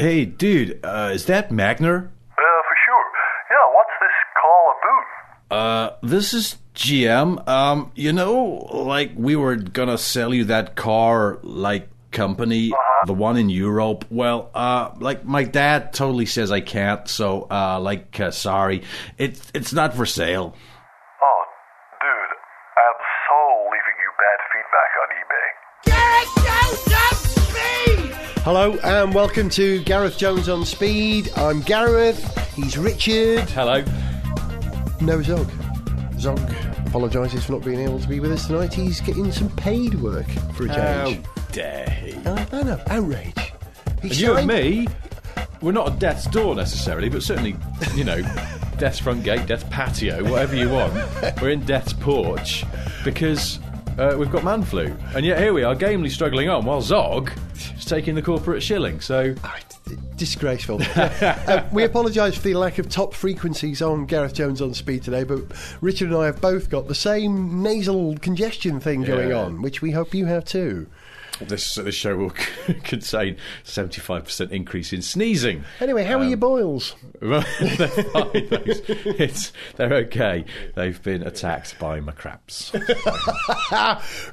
Hey, dude, uh, is that Magna? Uh, for sure. Yeah, what's this call about? Uh, this is GM. Um, you know, like we were gonna sell you that car, like company, the one in Europe. Well, uh, like my dad totally says I can't, so uh, like, uh, sorry, it's it's not for sale. Hello and welcome to Gareth Jones on Speed. I'm Gareth. He's Richard. Hello. No Zog. Zog apologises for not being able to be with us tonight. He's getting some paid work for a change. Oh dare he? I know, outrage. He And you and me, we're not at death's door necessarily, but certainly, you know, death's front gate, death's patio, whatever you want. We're in death's porch because uh, we've got man flu. And yet here we are, gamely struggling on, while Zog is taking the corporate shilling. So, Ah, Disgraceful. uh, we apologise for the lack of top frequencies on Gareth Jones on Speed today, but Richard and I have both got the same nasal congestion thing going Yeah. on, which we hope you have too. This, this show will contain 75% increase in sneezing. Anyway, how are your um, boils? They're fine. It's, they're okay. They've been attacked by macraps.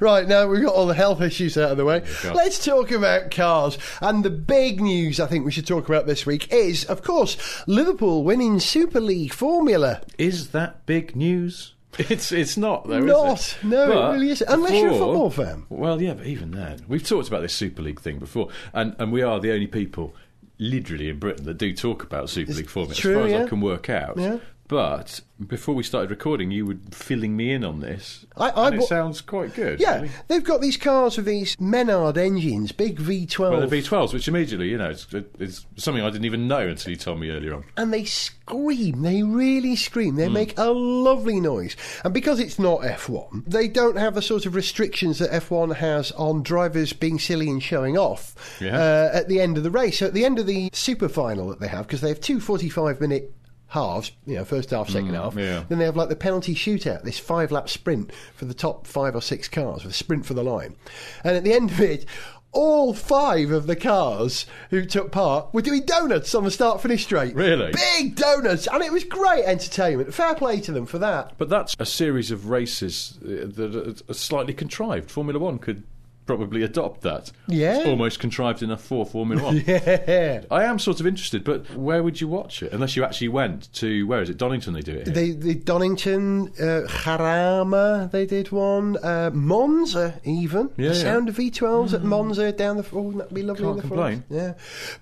right, now we've got all the health issues out of the way. go. Let's talk about cars. And the big news I think we should talk about this week is, of course, Liverpool winning Super League Formula. Is that big news? It's it's not though. Not. Is it? No, it really isn't. Unless you're a football fan. Well, yeah, but even then, we've talked about this Super League thing before, and and we are the only people, literally in Britain, that do talk about Super League formula, true, as far as. I can work out. Yeah. But before we started recording, you were filling me in on this. I- I and it wa- sounds quite good. Yeah, really. they've got these cars with these Menard engines, big V12. Well, the V12s, which immediately, you know, it's, it's something I didn't even know until you told me earlier on. and they scream. They really scream. They make a lovely noise. And because it's not F1, they don't have the sort of restrictions that F1 has on drivers being silly and showing off Yeah. uh, at the end of the race. So at the end of the super final that they have, because they have two 45 minute halves, you know, first half, second half. Hmm, yeah. Then they have like the penalty shootout, this five lap sprint for the top five or six cars, with a sprint for the line. And at the end of it, all five of the cars who took part were doing donuts on the start finish straight. Really? Big donuts! And it was great entertainment. Fair play to them for that. But that's a series of races uh, that are slightly contrived. Formula One could probably adopt that. Yeah. It's almost contrived enough for Formula One. Yeah. I am sort of interested, but where would you watch it? Unless you actually went to, where is it? Donington they do it here. They, the Donington, uh, Jarama, they did one. Uh, Monza, even. Yeah, the yeah. sound of V12s at Monza down the. Oh, wouldn't be lovely Can't in the complain. Yeah.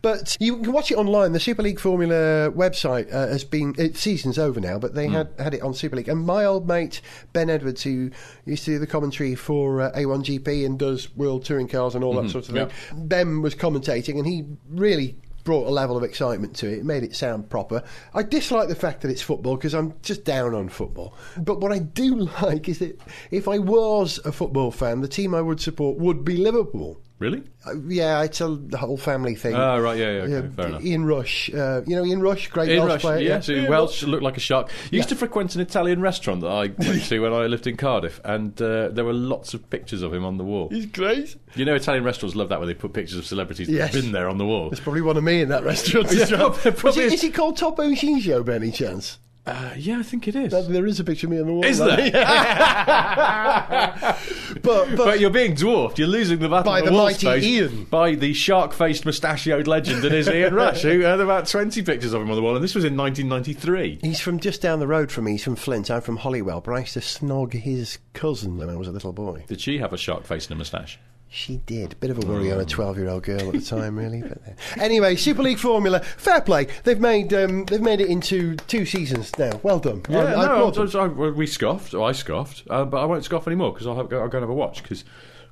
But you can watch it online. The Super League Formula website uh, has been. Its season's over now, but Hmm. they had, had it on Super League. And my old mate, Ben Edwards, who used to do the commentary for uh, A1GP and does World Touring Cars and all that mm-hmm. sort of thing, Ben was commentating and he really brought a level of excitement to it. It made it sound proper. I dislike the fact that it's football because I'm just down on football. But what I do like is that if I was a football fan, the team I would support would be Liverpool. Really? Uh, yeah, it's a the whole family thing. Oh, right, yeah, yeah, okay, fair enough. Ian Rush, uh, you know Ian Rush, great In Welsh Rush, player. yeah, so Ian Welsh looked like a shark. You used Yeah. to frequent an Italian restaurant that I went to when I lived in Cardiff, and uh, there were lots of pictures of him on the wall. He's great. You know, Italian restaurants love that when they put pictures of celebrities that Yes. have been there on the wall. There's probably one of me in that restaurant. Yeah, as probably- Is probably it- is. is it called Topo Gigio by any chance? Uh, yeah, I think it is. That- There is a picture of me on the wall. Is right? but, but, But you're being dwarfed. You're losing the battle By the mighty space Ian. by the shark-faced, mustachioed legend that is Ian Rush, who had about 20 pictures of him on the wall, and this was in 1993. He's from just down the road from me. He's from Flint. I'm from Holywell, but I used to snog his cousin when I was a little boy. Did she have a shark face and a moustache? She did. Bit of a worry on a 12 year old girl at the time, really. But uh, anyway, Super League Formula, fair play. They've made um, they've made it into two seasons now. Well done. Yeah, I- I no, applaud. I, I, we scoffed, or I scoffed, uh, but I won't scoff anymore because I'll, have, I'll go and have a watch because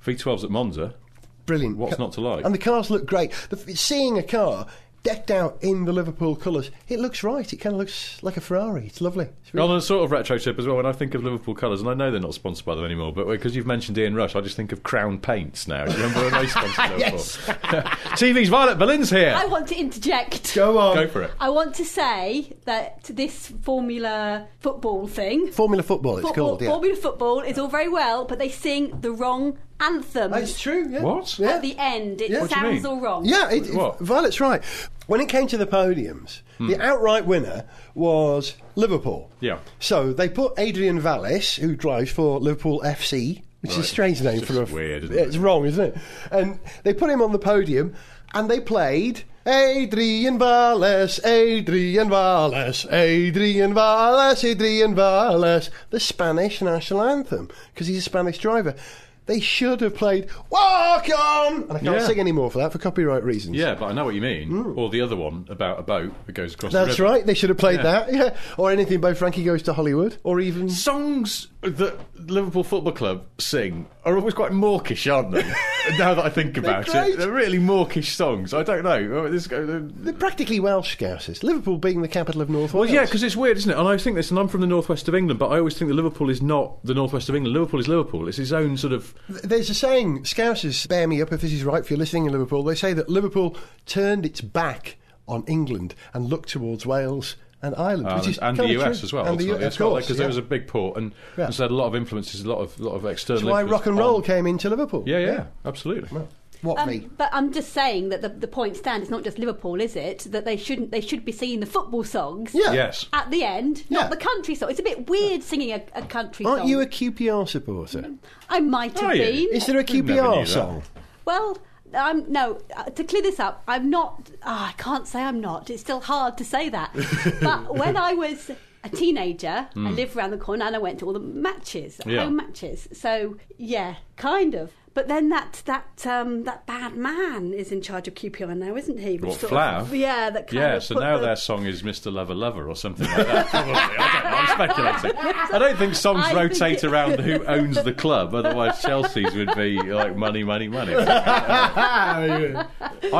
V12's at Monza. Brilliant. What's not to like? And the cars look great. The, seeing a car decked out in the Liverpool colours, it looks right. It kind of looks like a Ferrari. It's lovely. It's really- On a sort of retro tip as well, when I think of Liverpool colours, and I know they're not sponsored by them anymore, but because you've mentioned Ian Rush, I just think of Crown Paints now. Do you remember when they sponsored Liverpool? Yes. TV's Violet Berlin's here. I want to interject. Go on. Go for it. I want to say that this Formula football thing, Formula Football, it's football, called. Yeah. Formula football is all very well, but they sing the wrong anthem. It's true. Yeah. What? Yeah. At the end, it Yeah. What do you sounds all wrong. Yeah, it, it- What? Violet's right. When it came to the podiums, the hmm. outright winner was Liverpool. Yeah. So they put Adrian Valles, who drives for Liverpool FC, which is a strange name It's for a. weird, isn't Yeah, it? It's wrong, isn't it? And they put him on the podium, and they played. Adrian Valles, Adrian Valles, Adrian Valles, Adrian Valles, the Spanish national anthem, because he's a Spanish driver. They should have played Welcome! And I can't Yeah. sing anymore for that for copyright reasons. Yeah, but I know what you mean. Mm. Or the other one about a boat that goes across the That's river. right. They should have played Yeah. that. Yeah. Or anything by Frankie Goes to Hollywood. Or even. Songs that Liverpool Football Club sing are always quite mawkish, aren't they? now that I think about it, they're really mawkish songs. I don't know. Oh, This, uh, They're practically Welsh Scousers. Liverpool being the capital of North well, Wales. yeah, because it's weird, isn't it? And I think this, and I'm from the northwest of England, but I always think that Liverpool is not the northwest of England. Liverpool is Liverpool. It's his own sort of. There's a saying, Scousers, bear me up if this is right for you're listening in Liverpool. They say that Liverpool turned its back on England and looked towards Wales and Ireland. Uh, which is and the US true. as well, And the U- of course, because yeah. there was a big port, and Yeah. it's had a lot of influences, a lot of, lot of external. That's why rock and roll on- came into Liverpool. Yeah, yeah, absolutely. What Um, me? but I'm just saying that the, the point stands. It's not just Liverpool, is it? That they shouldn't. They should be singing the football songs. Yeah. Yes. At the end, Yeah. not the country song. It's a bit weird singing a, a country Aren't song. you a QPR supporter? I might have you? been. Is there a QPR song? Well, I'm no. Uh, to clear this up, I'm not. ah, I can't say I'm not. It's still hard to say that. but when I was a teenager, I lived around the corner and I went to all the matches, Hmm. Yeah. home matches. So yeah, kind of. But then that that um, that bad man is in charge of QPR now, isn't he? Which What, sort Flav? Of, yeah, that kind Yeah, of so now the- their song is Mr. Lover Lover or something like that. Probably. I don't know. I'm speculating. I don't think songs I think rotate it- around who owns the club. Otherwise, Chelsea's would be like money, money, money. I,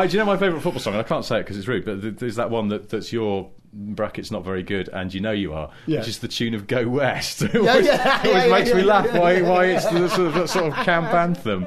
do you know my favourite football song? And I can't say it because it's rude, but th- there's that one that, that's your bracket's not very good, and you know you are, Yeah. which is the tune of "Go West." It always, yeah, always makes me laugh why, why it's the sort of, that sort of camp anthem,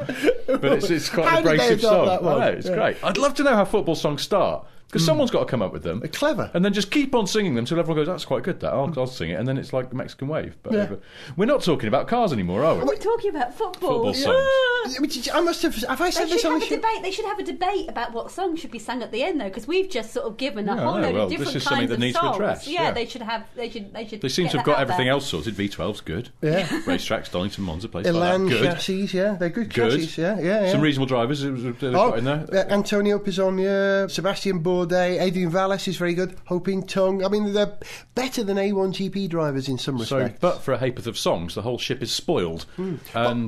but it's, it's quite How an abrasive song. that one? I know, it's great. I'd love to know how football songs start. Because someone's got to come up with them. They're clever. And then just keep on singing them until everyone goes, that's quite good, that. I'll, I'll sing it. And then it's like the Mexican wave. But, Yeah. but we're not talking about cars anymore, are we? We're talking about football. Football songs. Yeah. I must have. Have I They said this should on have the a show? debate. They should have a debate about what song should be sung at the end, though, because we've just sort of given a Yeah, I whole load Well, of this different is something kinds that of needs to songs. address, Yeah, yeah. they should have. They should. They should. They seem to have got everything there. else sorted. V12's good. Yeah. Racetracks, Donington, Monza, places like that. Good. chassis, yeah, they're good, Good. chassis, yeah, yeah, yeah. Some reasonable drivers Oh, in there. uh, Antonio Pizzonia, Sebastian Bourdais, Adrian Valles is very good. Ho-Pin Tung. I mean, they're better than A1GP drivers in some So, but for a ha'porth of songs, the whole ship is spoiled. And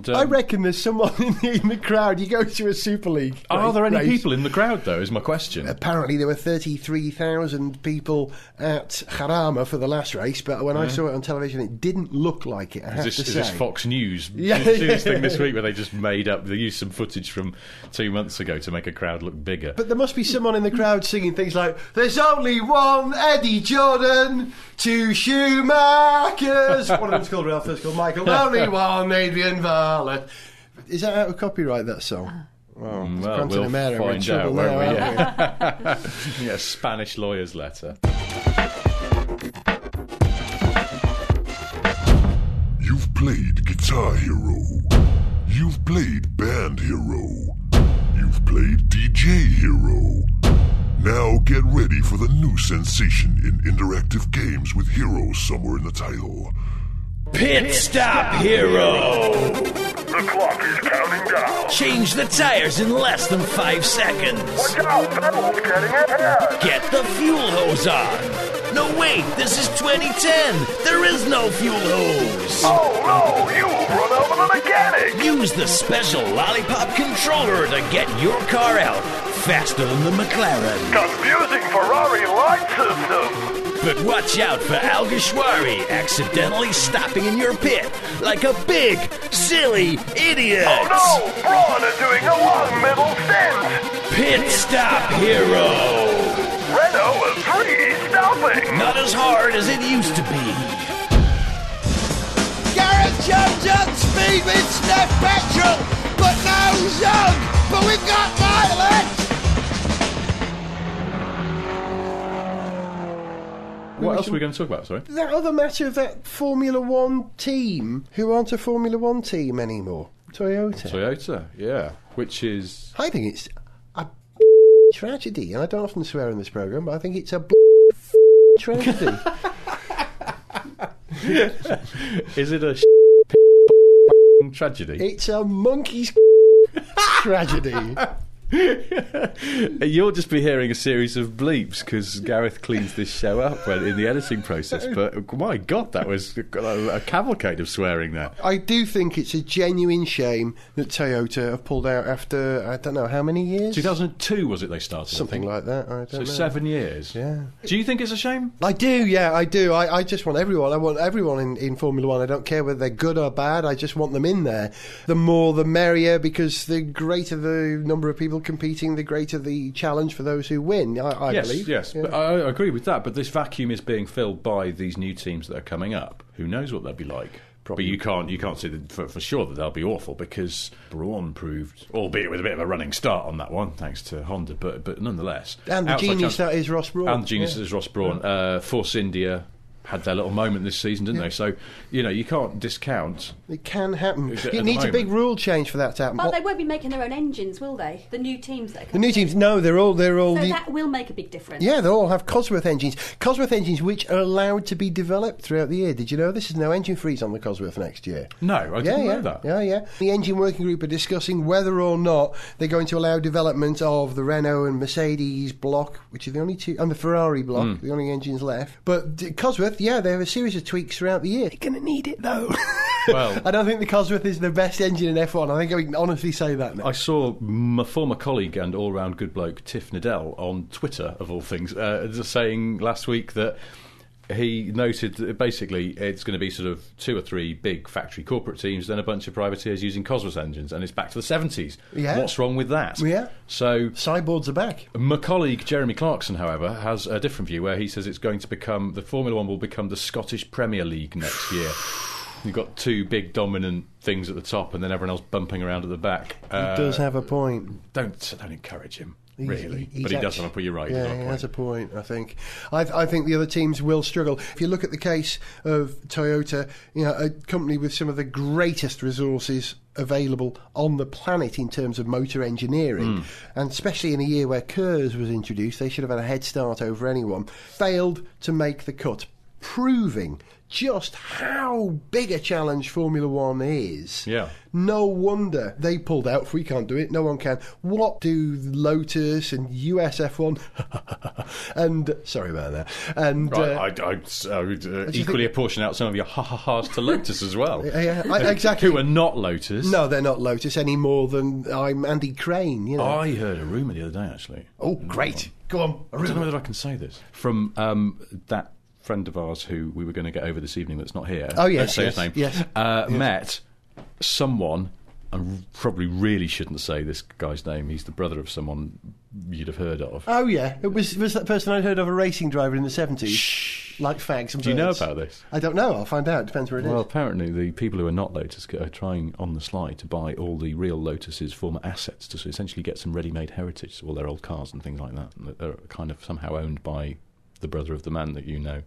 Hmm. I um, reckon there's someone in the, in the crowd. You go to a Super League. are race- there any race. people in the crowd, though? Is my question. Apparently, there were 33,000 people at Jarama for the last race, but when I saw it on television, it didn't look like it. I have Is this, to is say. this Fox News? Yeah, Did you see this thing this week where they just made up? They used some footage from two months ago to make a crowd look bigger. But there must be someone in the crowd singing things like, There's only one Eddie Jordan, two Schumachers. One of them's called Ralf, one's called Michael. only one Adrian Valles. Is that out of copyright, that song? Well, Mm, well, Quantum we'll America, we're in find out, trouble won't now, we? aren't Yeah. yeah, Spanish lawyer's letter. You've played Guitar Hero. You've played Band Hero. You've played DJ Hero. Now get ready for the new sensation in interactive games with heroes somewhere in the title. Pit Stop Hero! The clock is counting down. Change the tires in less than five seconds. Watch out, Vettel's getting ahead. Get the fuel hose on. No, wait, this is 2010. There is no fuel hose. Oh no, you've run over the mechanic. Use the special lollipop controller to get your car out faster than the McLaren. Confusing Ferrari light system. But watch out for Alguersuari accidentally stopping in your pit like a big, silly idiot. Oh no, Brawn is doing a long middle stint. Pit Stop Hero! Renault is three stopping. Not as hard as it used to be. Gareth Jones on speed with Sniff Petrol, but no Zog. But we've got mileage. What else are we going to talk about? Sorry. That other matter of that Formula One team, who aren't a Formula One team anymore. Toyota. Toyota, yeah, which is I think it's a tragedy, and I don't often swear in this program, but I think it's a tragedy. is it a tragedy? it's a monkey's tragedy. You'll just be hearing a series of bleeps because Gareth cleans this show up when, in the editing process. But my God, that was a, a cavalcade of swearing there. I do think it's a genuine shame that Toyota have pulled out after I don't know how many years. 2002 was it they started? Something like that. I don't So know. seven years. Yeah. Do you think it's a shame? I do, yeah, I do. I, I just want everyone. I want everyone in, in Formula One. I don't care whether they're good or bad. I just want them in there. The more, the merrier, because the greater the number of people competing, the greater the challenge for those who win. I, I yes, believe. yes. Yeah. But I, I agree with that. But this vacuum is being filled by these new teams that are coming up. Who knows what they'll be like? But you can't you can't say for, for sure that they'll be awful because Brawn proved, albeit with a bit of a running start on that one, thanks to Honda, but but nonetheless, and the genius chance- that is Ross Brawn. and the genius Yeah. is Ross Brawn. Uh, Force India had their little moment this season, didn't they? So you know you can't discount. It can happen. Is it It needs a big rule change for that to happen. But What- they won't be making their own engines, will they? The new teams that are the new teams, no, they're all they're all So the- that will make a big difference. Yeah, they all have Cosworth engines. Cosworth engines which are allowed to be developed throughout the year. Did you know this? is no engine freeze on the Cosworth next year. No, I yeah, didn't yeah, know that. Yeah, yeah. The engine working group are discussing whether or not they're going to allow development of the Renault and Mercedes block, which are the only two, and the Ferrari block, Hmm. the only engines left. But Cosworth, yeah, they have a series of tweaks throughout the year. They're going to need it though. Well- I don't think the Cosworth is the best engine in F1. I think I can honestly say that now. I saw my former colleague and all-round good bloke Tiff Needell on Twitter, of all things, uh, saying last week that he noted that basically it's going to be sort of two or three big factory corporate teams, then a bunch of privateers using Cosworth engines, and it's back to the seventies. Yeah. What's wrong with that? Yeah. So Cyborgs are back. my colleague Jeremy Clarkson, however, has a different view where he says it's going to become the Formula One will become the Scottish Premier League next year. You've got two big dominant things at the top, and then everyone else bumping around at the back. Uh, He does have a point. don't don't encourage him, He's- really. he's but he does have a point. You're right. Yeah, he point. has a point. I think. I, I think the other teams will struggle. If you look at the case of Toyota, you know, a company with some of the greatest resources available on the planet in terms of motor engineering, Hmm. and especially in a year where KERS was introduced, they should have had a head start over anyone. Failed to make the cut, proving just how big a challenge Formula One is. Yeah. No wonder they pulled out. If we can't do it, no one can. What do Lotus and USF1 and sorry about that and uh, I, I, I would uh, equally think- apportion out some of your ha ha ha's to Lotus as well. Yeah, I- exactly. Who are not Lotus. no, they're not Lotus any more than I'm Andy Crane. You know. I heard a rumour the other day, actually. oh, great. Go on. I don't know whether I can say this. From um, that friend of ours who we were going to get over this evening that's not here. Oh, yes, say yes, his name. yes, Uh, Met someone, I probably really shouldn't say this guy's name. He's the brother of someone you'd have heard of. Oh yeah, it was was that person I'd heard of a racing driver in the seventies, like fags and Do you know about this? I don't know. I'll find out. Depends where it is. Well, apparently the people who are not Lotus are trying on the sly to buy all the real Lotus's former assets to essentially get some ready-made heritage, all their old cars and things like that, and that are kind of somehow owned by the brother of the man that you know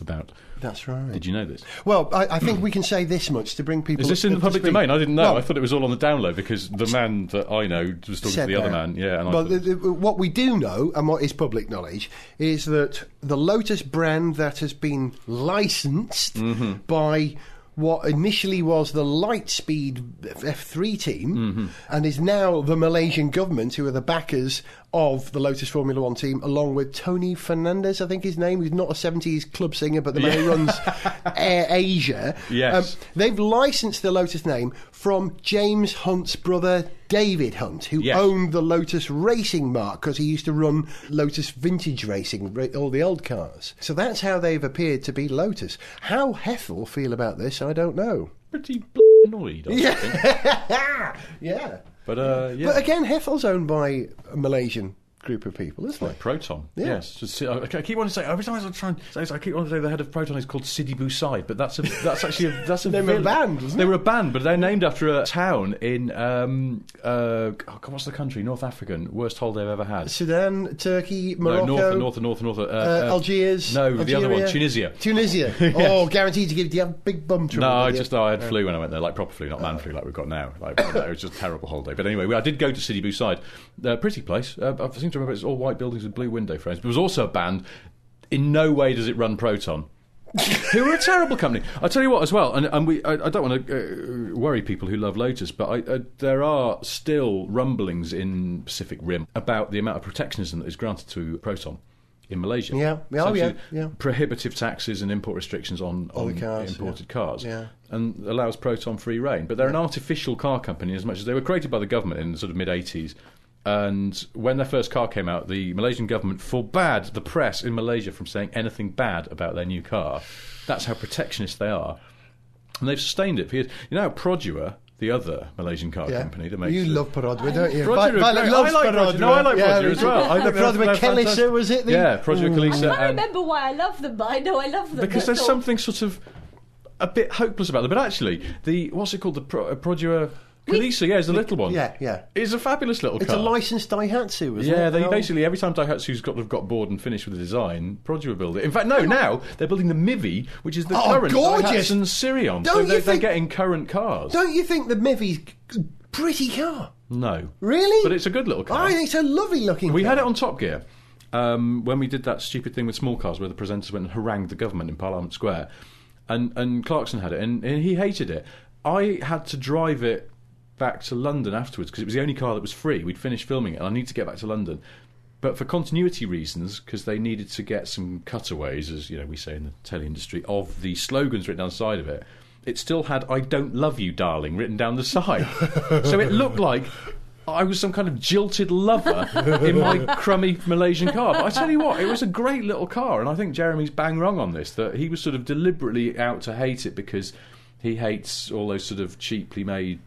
about. That's right. Did you know this? Well, I, I think we can say this much to bring people. Is this in the public domain? I didn't know. Well, I thought it was all on the download because the man that I know was talking to the other man. Yeah, and Well, thought- the, the, what we do know, and what is public knowledge, is that the Lotus brand that has been licensed Mm-hmm. by what initially was the Litespeed F3 team Mm-hmm. and is now the Malaysian government, who are the backers of the Lotus Formula One team, along with Tony Fernandes, I think his name, who's not a 70s club singer, but the man who runs Air Asia. Um, Yes. they've licensed the Lotus name from James Hunt's brother, David Hunt, who Yes. owned the Lotus racing mark because he used to run Lotus vintage racing, all the old cars. So that's how they've appeared to be Lotus. How Hethel feel about this, I don't know. pretty annoyed. I think. yeah. But uh, yeah, But again, Hethel's owned by a Malaysian group of people, isn't it? Proton. Yeah. Yes. Just- I keep wanting to say every time I try and say this, I keep wanting to say the head of Proton is called Sidi Bou Said, but that's a that's actually a, that's a They were a band, wasn't They were a band, but they're named after a town in um uh oh God, what's the country? North African. Worst holiday I've ever had. Sudan, Turkey, Morocco, No, north, north, north, north. Uh, uh, uh, Algiers. No, the other one, Algeria. Tunisia. Tunisia. Oh, guaranteed to give. You have big bum trouble? No, I you? just no, I had flu when I went there, like proper flu, not man flu like we've got now. Like, it was just a terrible holiday. But anyway, I did go to Sidi Bou Said. Uh, pretty place. Uh, I seem to remember it's all white buildings with blue window frames. But it was also a band. In no way does it run Proton. who are a terrible company. I tell you what, as well, and, and we, I, I don't want to uh, worry people who love Lotus, but I, uh, there are still rumblings in Pacific Rim about the amount of protectionism that is granted to Proton in Malaysia. Yeah. Yeah, oh, yeah, yeah. Prohibitive taxes and import restrictions on, On on cars, imported yeah. cars, Yeah. and allows Proton free reign. But they're an artificial car company as much as they were created by the government in the sort of mid 80s. And when their first car came out, the Malaysian government forbade the press in Malaysia from saying anything bad about their new car. That's how protectionist they are. And they've sustained it for years. You know how Perodua, the other Malaysian car Yeah. company that makes You the- love Perodua, don't you? Perodua are Violet great. loves I like Perodua. Perodua. No, I like Yeah, Perodua as well. I the think they're- Perodua they're Kelisa, fantastic. was it? The, Yeah, Perodua Kelisa. I and- remember why I love them, but I know I love them. because there's all. something sort of a bit hopeless about them. But actually, the what's it called? The Pro, uh, Perodua Kelisa, yeah, is the little one. Yeah, yeah. It's a fabulous little It's car. It's a licensed Daihatsu, isn't yeah, it? they Oh. basically every time Daihatsu's got have got bored and finished with the design, Perodua build it. In fact, no, now they're building the Myvi, which is the Oh, current gorgeous! Daihatsu Sirion. Don't so you they, they're getting current cars. Don't you think the Myvi's a pretty car? No, Really? but it's a good little car. I think it's a lovely looking We car. had it on Top Gear um, when we did that stupid thing with small cars where the presenters went and harangued the government in Parliament Square. And, and Clarkson had it, and, and he hated it. I had to drive it back to London afterwards because it was the only car that was free. We'd finished filming it, and I needed to get back to London. But for continuity reasons, because they needed to get some cutaways, as you know, we say in the telly industry, of the slogans written down the side of it, it still had "I don't love you, darling" written down the side. so it looked like I was some kind of jilted lover in my crummy Malaysian car. But I tell you what, it was a great little car, and I think Jeremy's bang wrong on this. That he was sort of deliberately out to hate it because he hates all those sort of cheaply made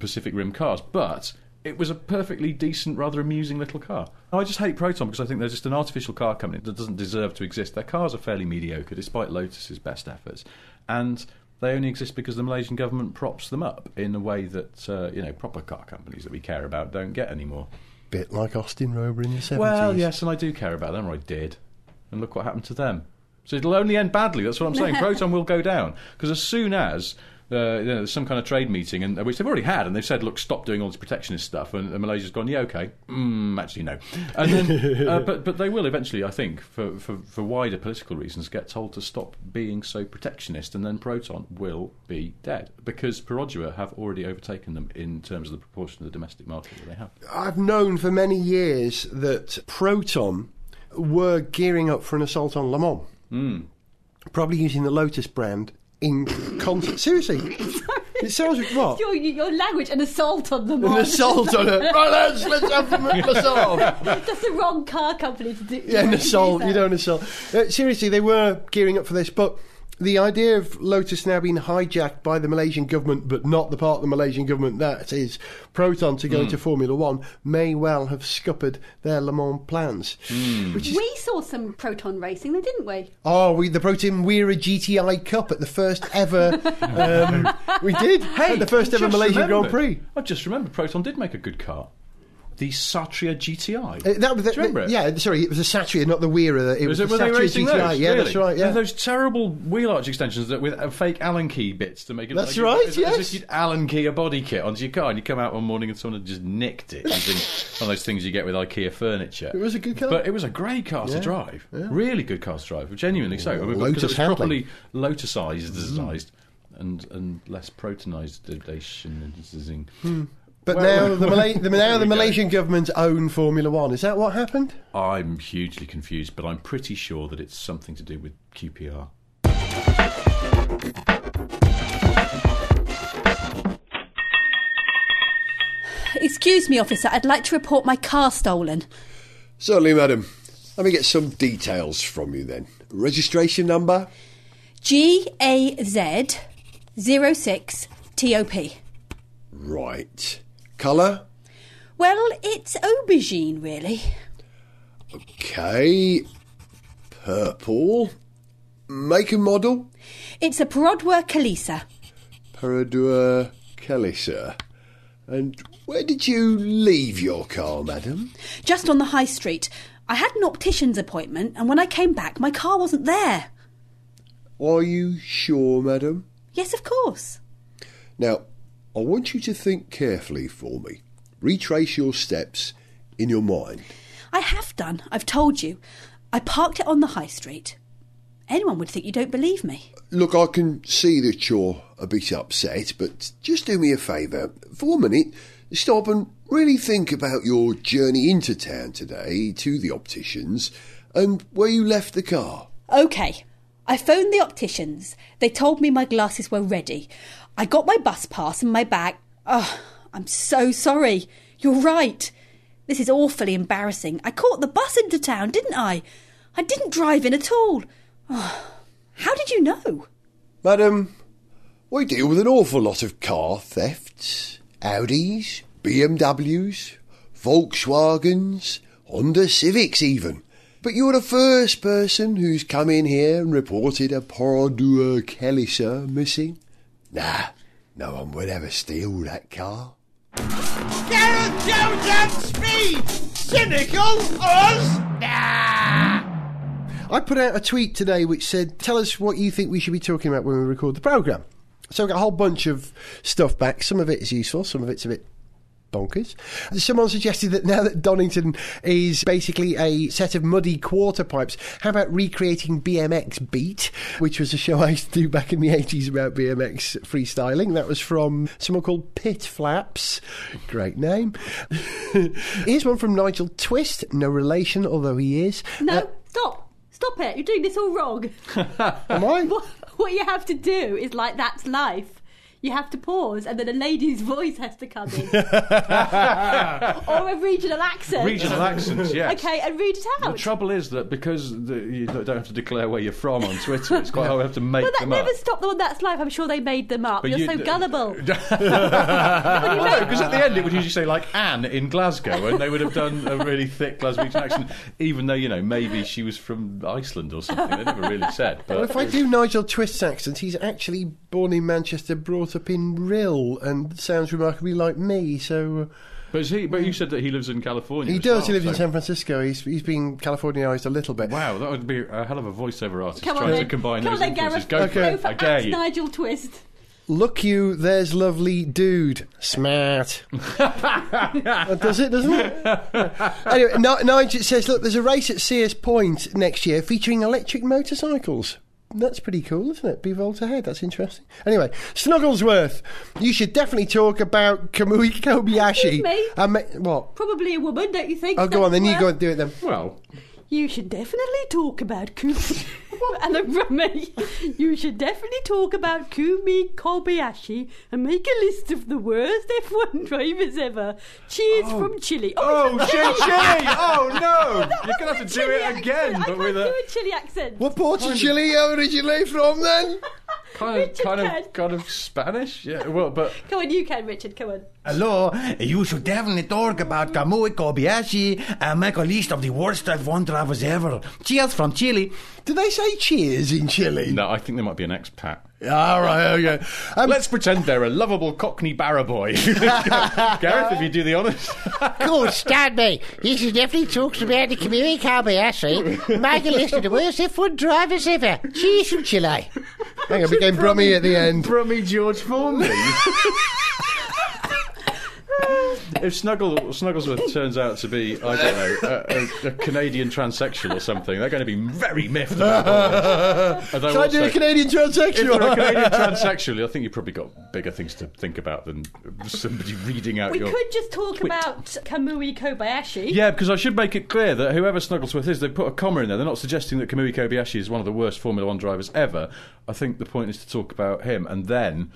Pacific Rim cars, but. It was a perfectly decent, rather amusing little car. I just hate Proton because I think they're just an artificial car company that doesn't deserve to exist. Their cars are fairly mediocre, despite Lotus's best efforts, and they only exist because the Malaysian government props them up in a way that uh, you know proper car companies that we care about don't get anymore. Bit like Austin Rover in the 70s. Well, yes, and I do care about them, or I did. And look what happened to them. So it'll only end badly. That's what I'm saying. Proton will go down because as soon as uh, you know, there's some kind of trade meeting, and which they've already had, and they've said, "Look, stop doing all this protectionist stuff," and, and Malaysia's gone, "Yeah, okay." Mm, actually, no. And then, uh, but but they will eventually, I think, for, for for wider political reasons, get told to stop being so protectionist, and then Proton will be dead because Perodua have already overtaken them in terms of the proportion of the domestic market that they have. I've known for many years that Proton were gearing up for an assault on Le Mans. Hmm. Probably using the Lotus brand in concert. Seriously. It sounds like what? Your, your language, an assault on them. An assault on it. Right, lads, let's have an assault. That's the wrong car company to do. Yeah, an assault. You don't assault. Uh, seriously, they were gearing up for this, but the idea of Lotus now being hijacked by the Malaysian government, but not the part of the Malaysian government that is Proton to go into Formula One, may well have scuppered their Le Mans plans. Which is We saw some proton racing, though, didn't we? Oh, we the Proton Wira GTI Cup at the first ever. um, we did. Hey, the first ever just Malaysian Grand. Prix. I just remember Proton did make a good car. The Satria GTI. Uh, that was the, Do you remember it? yeah, sorry, it was a Satria, not the Wira. That it was, Was the Satria GTI. those? Yeah, Really? that's right. They're Yeah, those terrible wheel arch extensions that with uh, fake Allen key bits to make it. That's like right, As, yes. as if you'd Allen key a body kit onto your car, and you come out one morning and someone had just nicked it using one of those things you get with IKEA furniture. It was a good car. but it was a great car to Yeah, drive. Really good car to drive. Genuinely so. I mean, because Lotus it was handling. properly lotusized. And, and less protonized. But Well, now the Malay, the, now the we go. Malaysian government own Formula One. Is that what happened? I'm hugely confused, but I'm pretty sure that it's something to do with QPR. Excuse me, officer. I'd like to report my car stolen. Certainly, madam. Let me get some details from you then. Registration number? G A Z 06 TOP. Right. Colour? Well, it's aubergine, really. Okay. Purple. Make a model. It's a Perodua Kelisa. Perodua Kelisa. And where did you leave your car, madam? Just on the high street. I had an optician's appointment, and when I came back, my car wasn't there. Are you sure, madam? Yes, of course. Now, I want you to think carefully for me. Retrace your steps in your mind. I have done. I've told you. I parked it on the high street. Anyone would think you don't believe me. Look, I can see that you're a bit upset, but just do me a favour. For a minute, stop and really think about your journey into town today to the opticians and where you left the car. Okay. I phoned the opticians. They told me my glasses were ready. I got my bus pass and my bag. Oh, I'm so sorry. You're right. This is awfully embarrassing. I caught the bus into town, didn't I? I didn't drive in at all. Oh, how did you know? Madam, we deal with an awful lot of car thefts. Audis, BMWs, Volkswagens, Honda Civics even. But you're the first person who's come in here and reported a Perodua Kelisa missing. Nah, no one would ever steal that car. Gareth Jones and Speed! Cynical us? Nah! I put out a tweet today which said, "Tell us what you think we should be talking about when we record the program." So I got a whole bunch of stuff back. Some of it is useful, some of it's a bit bonkers. Someone suggested that now that Donington is basically a set of muddy quarter pipes, how about recreating BMX Beat, which was a show I used to do back in the 80s about BMX freestyling. That was from someone called Pit Flaps. Great name. Here's one from Nigel Twist, no relation, although he is. No, Uh, stop. Stop it. You're doing this all wrong. am I? what, what you have to do is like that's life. You have to pause, and then a lady's voice has to come in, or a regional accent. Regional accents, yes. Okay, and read it out. The trouble is that because the, you don't have to declare where you're from on Twitter, it's quite hard. We have to make but that them never up. stopped the one that's life. I'm sure they made them up. But You're you- so gullible. Because at the end it would usually say like Anne in Glasgow, and they would have done a really thick Glaswegian accent, even though you know maybe she was from Iceland or something. They never really said. Well, But if I do Nigel Twist's accent, he's actually born in Manchester, brought up in Rhyl, and sounds remarkably like me. So uh, but, is he, but you said that he lives in California. he does. well, he lives in San Francisco. He's he's been Californianised a little bit. Wow, that would be a hell of a voiceover artist Come on, trying then. to combine Come on, those then, influences. Gareth. Go Okay. for Go it. for I dare you. Nigel Twist. Look you, there's lovely dude. Smart. That does it, doesn't it? anyway, Nigel says, look, there's a race at Sears Point next year featuring electric motorcycles. That's pretty cool, isn't it? Be Volt ahead. That's interesting. Anyway, Snugglesworth, you should definitely talk about Kamui Kobayashi. Excuse me? I ma- what? Probably a woman, don't you think? Oh, go on, then you go and do it then. Well, You should definitely talk about Kumi. and then from me, you should definitely talk about Kumi Kobayashi and make a list of the worst F1 drivers ever. Cheers oh. from Chile. oh, oh it's a Chili! Chile. Oh no! That You're gonna have to a do Chile it again, accent. but I with can't a do a Chile accent. What port of Chile are you originally from then? kind of, kind can. of, kind of Spanish. Yeah, well, but Come on, you can, Richard. Come on. Hello, you should definitely talk about Kamui Kobayashi and make a list of the worst F1 drivers ever. Cheers from Chile. Did they say cheers in Chile? no, I think there might be an expat. All right, okay. Um, Let's pretend they're a lovable Cockney barra boy. Gareth, if you do the honours. Good, stand me. This is definitely talk about the Kamui Kobayashi. Make a list of the worst F1 drivers ever. Cheers from Chile. hang on, became Brummy at the end. Brummy George Formby. if Snuggle, Snugglesworth turns out to be, I don't know, a, a, a Canadian transsexual or something, they're going to be very miffed about all this. Although Shall I do a also- Canadian If you're a transsexual? Canadian transsexual, I think you've probably got bigger things to think about than somebody reading out your. We your. could just talk about Kamui Kobayashi. Yeah, because I should make it clear that whoever Snugglesworth is, they put a comma in there. They're not suggesting that Kamui Kobayashi is one of the worst Formula One drivers ever. I think the point is to talk about him, and then,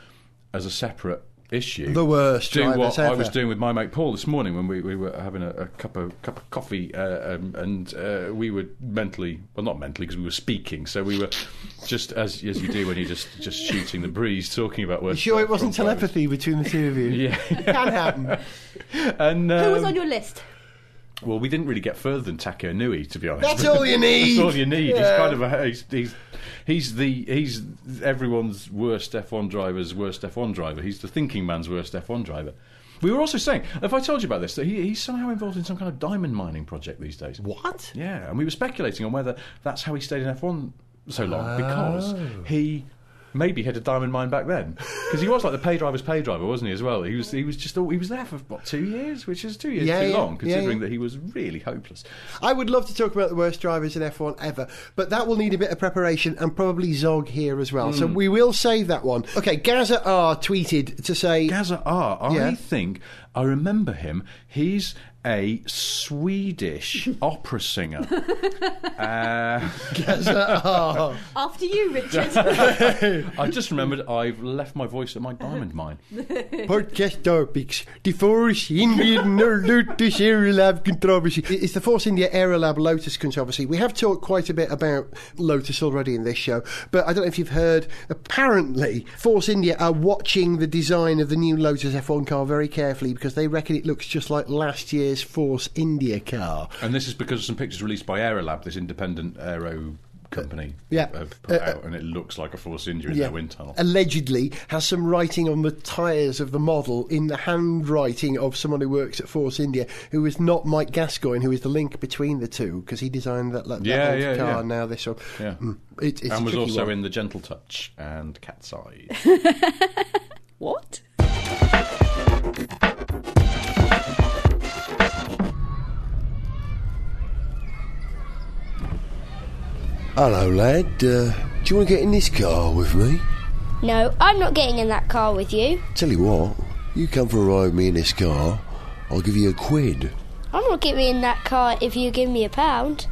as a separate issue, The worst do drivers what I was doing with my mate Paul this morning when we, we were having a, a cup of cup of coffee, uh, um, and uh, we were mentally, well, not mentally, because we were speaking. So we were just as as you do when you're just just shooting the breeze, talking about You sure it wasn't front drivers. telepathy between the two of you? Yeah, it Can happen. and Who was um, on your list? Well, we didn't really get further than Taki Inoue, to be honest. That's all you need. That's all you need. He's kind of a he's, he's he's the he's everyone's worst F1 driver's worst F1 driver. He's the thinking man's worst F1 driver. We were also saying, if I told you about this, that he, he's somehow involved in some kind of diamond mining project these days. What? Yeah, and we were speculating on whether that's how he stayed in F1 so long because he oh. Maybe had a diamond mine back then because he was like the pay driver's pay driver, wasn't he? As well, he was he was just all, he was there for what two years, which is two years Yeah, too yeah, long considering yeah. that he was really hopeless. I would love to talk about the worst drivers in F1 ever, but that will need a bit of preparation and probably Zog here as well. Hmm. So we will save that one. Okay, Gaza R tweeted to say. Gaza R. I think I remember him. He's a Swedish opera singer. uh, Gaza After you, Richard. I just remembered I've left my voice at my diamond mine. Podcast topics. The Force India Lotus Aerolab controversy. It's the Force India Aerolab Lotus controversy. We have talked quite a bit about Lotus already in this show, but I don't know if you've heard. Apparently, Force India are watching the design of the new Lotus F1 car very carefully because they reckon it looks just like last year's Force India car. And this is because of some pictures released by Aerolab, this independent aero company, Yeah. have put Uh, out, and it looks like a Force India in their wind tunnel. Allegedly has some writing on the tyres of the model in the handwriting of someone who works at Force India, who is not Mike Gascoyne, who is the link between the two, because he designed that, that Yeah, old yeah, car. yeah. Now this one, Yeah. Mm, it, it's and was also one. in The Gentle Touch and Cat's Eye. What? Hello, lad. Uh, do you want to get in this car with me? No, I'm not getting in that car with you. Tell you what, you come for a ride with me in this car, I'll give you a quid. I'm not getting in that car if you give me a pound.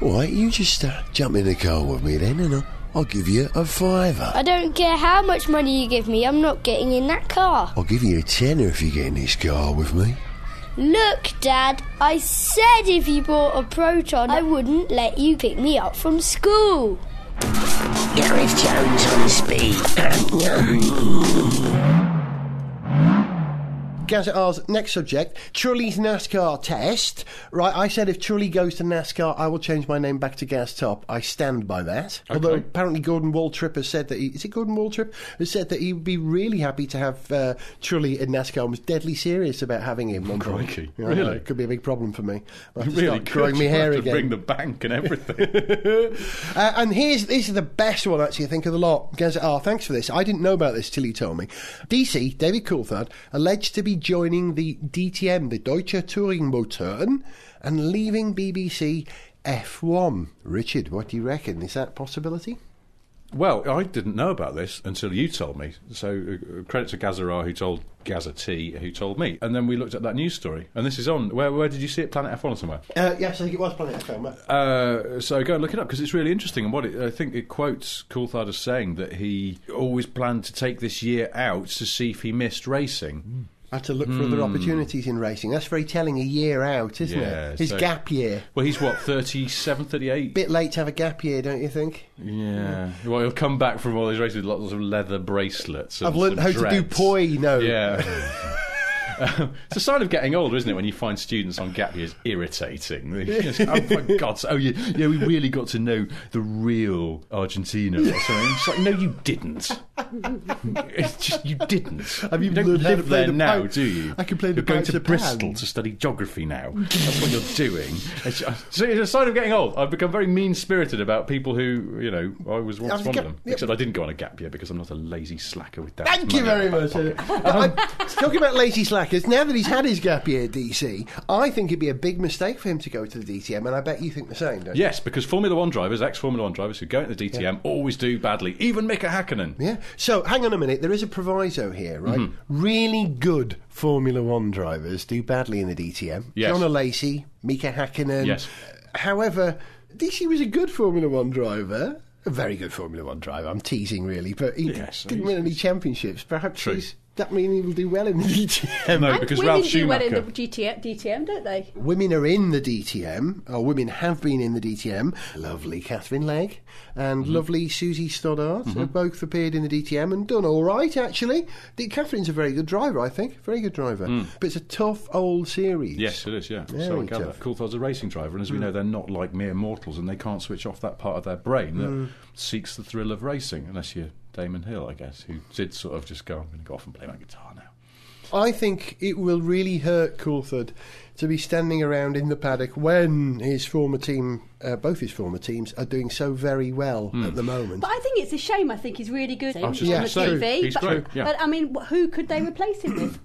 All right, you just uh, jump in the car with me then, and I'll, I'll give you a fiver. I don't care how much money you give me, I'm not getting in that car. I'll give you a tenner if you get in this car with me. Look, Dad, I said if you bought a Proton, I wouldn't let you pick me up from school. Gareth Jones on speed. Gaza R's next subject, Trulli's NASCAR test. Right, I said if Trulli goes to NASCAR, I will change my name back to Gaz Top. I stand by that. Although apparently Gordon Waltrip has said that he, is it Gordon Waltrip has said that he would be really happy to have uh, Trully in NASCAR and was deadly serious about having him on. Crikey, really? It could be a big problem for me. I'll have to really start growing my hair again. bring the bank and everything. Uh, and here's this is the best one actually. I think of the lot. Guys, ah, thanks for this. I didn't know about this till you told me. DC David Coulthard alleged to be joining the DTM, the Deutsche Touringmotoren, and leaving BBC F1. Richard, what do you reckon? Is that a possibility? Well, I didn't know about this until you told me. So uh, credit to Gazara who told Gaza T who told me. And then we looked at that news story. And this is on. Where, where did you see it? Planet F1 or somewhere? Uh, yes, I think it was Planet F1. Uh, so go and look it up because it's really interesting. And what it, I think it quotes Coulthard as saying that he always planned to take this year out to see if he missed racing. Had to look for other opportunities in racing. That's very telling. A year out, isn't Hmm. Yeah, it? His so- gap year. Well, he's what, 37, 38? Bit late to have a gap year, don't you think? Yeah. Well, he'll come back from all these races with lots of leather bracelets. And I've learned how to do poi now. Yeah. Um, it's a sign of getting older, isn't it? When you find students on gap years irritating. Just, oh my God! so- Oh, yeah, yeah. We really got to know the real Argentina or something. It's like, no, you didn't. It's just you didn't. Have you you don't learned live there the now, do you? I can play the You're going to of Bristol to study geography now. That's what you're doing. It's, so it's a sign of getting old. I've become very mean spirited about people who, you know, I was once one of them. yeah. Except I didn't go on a gap year because I'm not a lazy slacker with that. Thank you very much. Uh, I'm talking about lazy slackers. Now that he's had his gap year at DC, I think it'd be a big mistake for him to go to the DTM, and I bet you think the same, don't you? Yes, because Formula One drivers, ex Formula One drivers who go into the DTM always do badly. Even Mika Hakkinen. Yeah. So hang on a minute. There is a proviso here, right? Mm-hmm. Really good Formula One drivers do badly in the DTM. Yes. Jean Alesi, Mika Hakkinen. Yes. However, DC was a good Formula One driver. A very good Formula One driver. I'm teasing, really, but he Yes, didn't win any championships. Perhaps True. he's that mean he will do well in the DTM? No, And because women Ralph do well in the GTM, DTM, don't they? Women are in the DTM, or women have been in the DTM. Lovely Katherine Legge and Mm-hmm. lovely Susie Stoddart have both appeared in the DTM and done all right, actually. The, Catherine's a very good driver, I think. Very good driver. But it's a tough old series. Mm. Yes, it is. Yeah, Very so I gather. tough. Coulthard's a racing driver, and as we know, they're not like mere mortals, and they can't switch off that part of their brain that seeks the thrill of racing. Unless you're Damon Hill, I guess, who did sort of just go, "I'm going to go off and play my guitar now." I think it will really hurt Coulthard to be standing around in the paddock when his former team, uh, both his former teams, are doing so very well Hmm. at the moment. But I think it's a shame. I think he's really good I on just Yeah, the going to say, TV. he's but, great. Yeah. but I mean, who could they replace him with?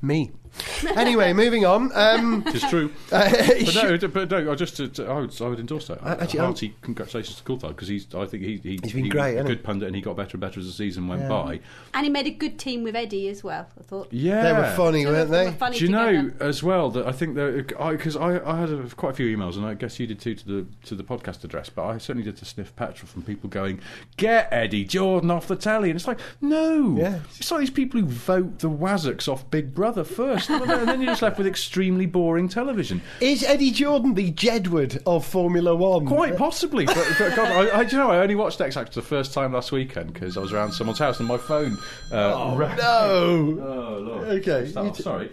Me. Anyway, moving on. Um, It's true. uh, But no, but no, I just uh, I, would, I would endorse that. Uh, actually, I'm- Hearty congratulations to Coulthard because he's I think he, he He's been he great, was a good pundit and he got better and better as the season went Yeah. by. And he made a good team with Eddie as well. I thought. Yeah, they were funny, They were- weren't they they? were funny Do you know as well that I think that because I, I, had a, quite a few emails and I guess you did too to the to the podcast address, but I certainly did to Sniff Petrol from people going, "Get Eddie Jordan off the telly," and it's like, no, Yeah. it's like these people who vote the Wazzocks off Big Brother first, and then you're just left with extremely boring television. Is Eddie Jordan the Jedward of Formula One? Quite possibly, but, but God, I, I, you know, I only watched X Factor the first time last weekend because I was around someone's house and my phone. Uh, rang. No. Oh Lord. Okay. Oh, sorry.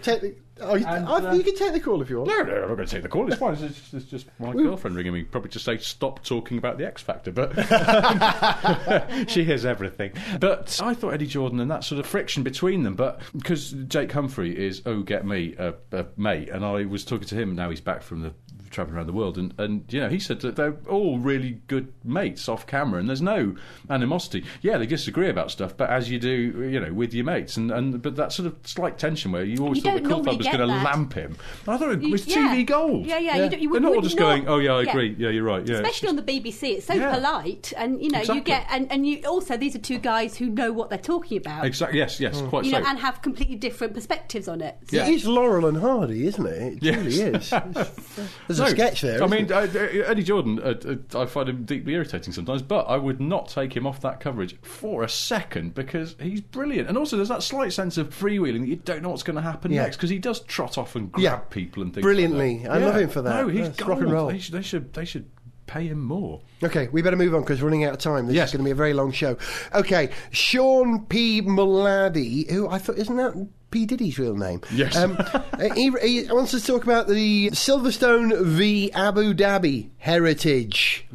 Oh, you, And, I- uh, you can take the call if you want. No, no, I'm not going to take the call. It's fine. It's just, it's just my girlfriend ringing me, probably to say stop talking about the X Factor, but she hears everything. But I thought Eddie Jordan and that sort of friction between them, but because Jake Humphrey is oh get me a, a mate, and I was talking to him. Now he's back from the traveling around the world, and and you know he said that they're all really good mates off camera, and there's no animosity. Yeah, they disagree about stuff, but as you do, you know, with your mates, and and but that sort of slight tension where you always You thought don't that Coulthard normally was going to lamp him. I thought it You- was yeah. TV gold. Yeah, yeah. You, don't- you They're not all just not- going, "Oh yeah, I yeah. agree. Yeah, you're right." Yeah, Especially on the BBC, it's so Yeah. polite, and you know Exactly. you get, and, and you also these are two guys who know what they're talking about, exactly. Yes, yes, hmm. quite you so. know, and have completely different perspectives on it. So Yeah. It is Laurel and Hardy, isn't it? It Yes. really is. It's- There's No, sketch there. I mean, uh, uh, Eddie Jordan, uh, uh, I find him deeply irritating sometimes, but I would not take him off that coverage for a second because he's brilliant. And also, there's that slight sense of freewheeling that you don't know what's going to happen Yeah. next because he does trot off and grab Yeah. people and things. Brilliantly. Like that. I love him for that. No, he's rock and roll. They should, they should, they should pay him more. Okay, we better move on because we're running out of time. This Yes. is going to be a very long show. Okay, Sean P. Mullady, who I thought, isn't that P. Diddy's real name? Yes. Um, uh, he, he wants us to talk about the Silverstone v. Abu Dhabi heritage.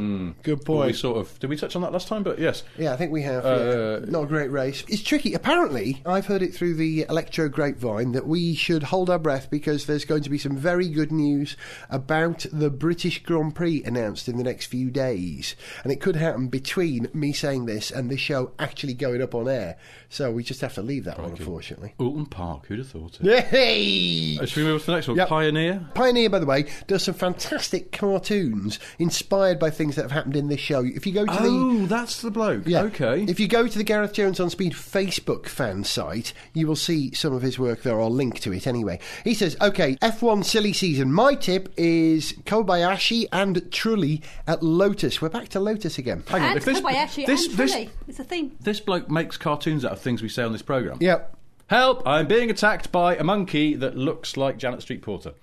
Good Well, we sort of did we touch on that last time? But yes, Yeah, I think we have. Uh, yeah. Not a great race. It's tricky. Apparently, I've heard it through the electro grapevine that we should hold our breath because there's going to be some very good news about the British Grand Prix announced in the next few days. And it could happen between me saying this and this show actually going up on air. So we just have to leave that one, unfortunately. Oulton Park. Who'd have thought it? Hey! Uh, Should we move on to the next one? Yep. Pioneer. Pioneer, by the way, does some fantastic cartoons inspired by things that have happened in this show. If you go to the Oh, that's the bloke. Yeah. Okay. If you go to the Gareth Jones on Speed Facebook fan site, you will see some of his work there. I'll link to it anyway. He says, okay, F1 silly season. My tip is Kobayashi and Trulli at Lotus. We're back to Lotus again. Hang on, if this- Kobayashi this- and this- Trulli. It's a theme. This bloke makes cartoons out of things we say on this programme. Yep. Help! I'm being attacked by a monkey that looks like Janet Street Porter.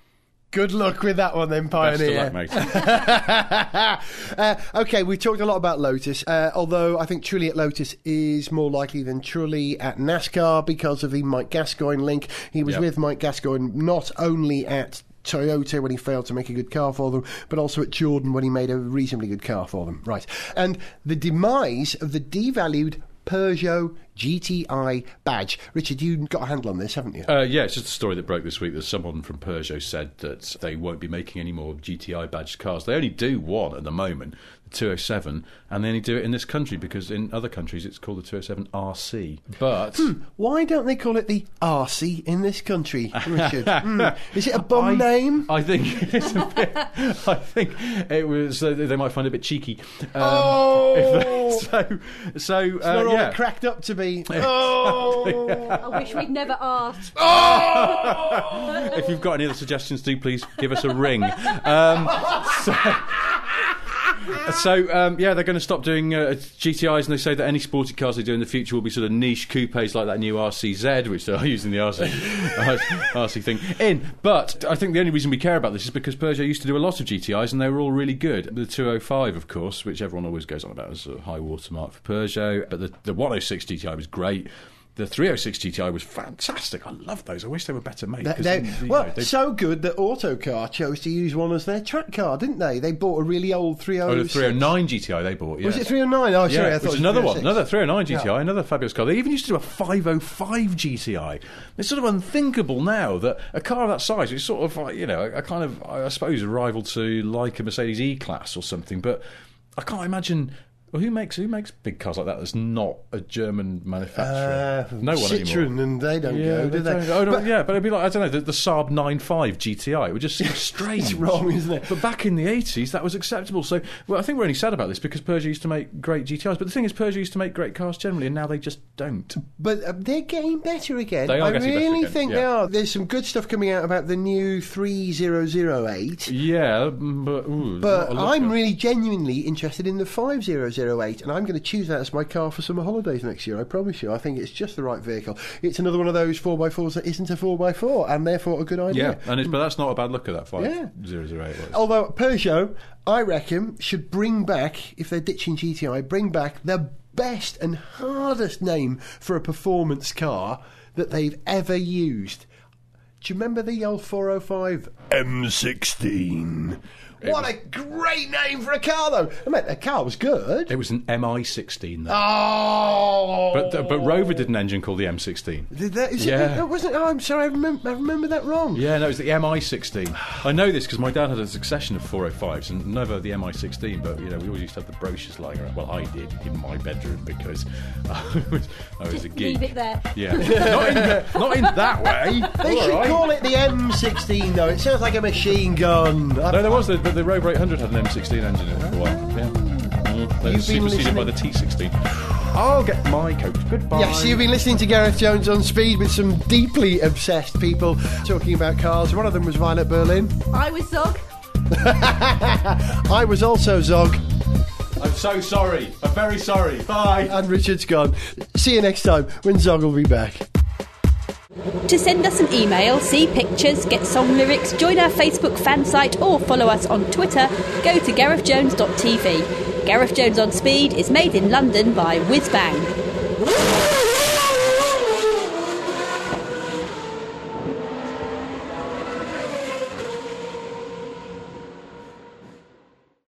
Good luck with that one then, Best of Pioneer. luck, mate. uh, okay, we've talked a lot about Lotus, uh, although I think Trulli at Lotus is more likely than Trulli at NASCAR because of the Mike Gascoyne link. He was Yep. with Mike Gascoyne not only at Toyota when he failed to make a good car for them, but also at Jordan when he made a reasonably good car for them. Right. And the demise of the devalued Peugeot GTI badge. Richard, you got a handle on this, haven't you? Uh, yeah, it's just a story that broke this week that someone from Peugeot said that they won't be making any more GTI badged cars. They only do one at the moment, 207, and they only do it in this country because in other countries it's called the 207 RC. But Why don't they call it the RC in this country, Richard? Hmm. Is it a bum I, name? I think it's a bit, I think it was. Uh, they might find it a bit cheeky. Um, Oh! if they- so, so It's uh, not all yeah. it cracked up to be. Oh! I wish we'd never asked. Oh! if you've got any other suggestions, do please give us a ring. Um, so, so um, yeah, they're going to stop doing uh, GTIs, and they say that any sporty cars they do in the future will be sort of niche coupes like that new RCZ, which they're using the RC, RC thing in. But I think the only reason we care about this is because Peugeot used to do a lot of GTIs, and they were all really good. The 205, of course, which everyone always goes on about as a high watermark for Peugeot, but the, the 106 GTI was great. The 306 GTI was fantastic. I love those. I wish they were better made. They- know, well, they- so good that Autocar chose to use one as their track car, didn't they? They bought a really old 306. Oh, the 309 GTI they bought. Was it 309? Oh, sorry, yeah, I thought it was another one, another 309 GTI, Yeah. another fabulous car. They even used to do a 505 GTI. It's sort of unthinkable now that a car of that size, is sort of like, you know, a kind of, I suppose, a rival to like a Mercedes E Class or something, but I can't imagine. Well, who makes who makes big cars like that? That's not a German manufacturer. Uh, no one Citroen, anymore. and they don't go, do they? don't. Oh, no, But- yeah, but it'd be like I don't know the, the Saab 95 GTI. It would just seem strange. It's wrong, isn't it? But back in the 80s, that was acceptable. So, well, I think we're only sad about this because Peugeot used to make great GTIs. But the thing is, Peugeot used to make great cars generally, and now they just don't. But uh, they're getting better again. They are I getting better really again, think yeah. they are. There's some good stuff coming out about the new 3008. Yeah, mm, but, ooh, But not a lot I'm really genuinely interested in the 5008, and I'm going to choose that as my car for summer holidays next year. I promise you. I think it's just the right vehicle. It's another one of those 4x4s that isn't a 4x4, and therefore a good idea. Yeah, and it's, but that's not a bad look at that Yeah. 5008 was. Although Peugeot, I reckon, should bring back, if they're ditching GTI, bring back the best and hardest name for a performance car that they've ever used. Do you remember the old 405 M16? What a great name for a car, though. I mean, the car was good. It was an MI16, though. Oh, But, uh, but Rover did an engine called the M16. Did that, is Yeah. it, it wasn't. Oh, I'm sorry. I remember, I remember that wrong. Yeah, no, it was the MI16. I know this because my dad had a succession of 405s and never the MI16, but you know, we always used to have the brochures lying around. Well, I did in my bedroom because I was, I was a geek. Leave it there. Yeah, not, in, not in that way. They All should right. call it the M16, though. It sounds like a machine gun. No, there was the, but the Rover 800 had an M16 engine in it for a while. Yeah, mm, they were been superseded by the T16. I'll get my coat. Goodbye. Yes, you've been listening to Gareth Jones on Speed with some deeply obsessed people talking about cars. One of them was Violet Berlin. I was Zog. I was also Zog, I'm so sorry. I'm very sorry. Bye. and Richard's gone. See you next time when Zog will be back. To send us an email, see pictures, get song lyrics, join our Facebook fan site, or follow us on Twitter, go to garethjones.tv. Gareth Jones on Speed is made in London by Whizbang.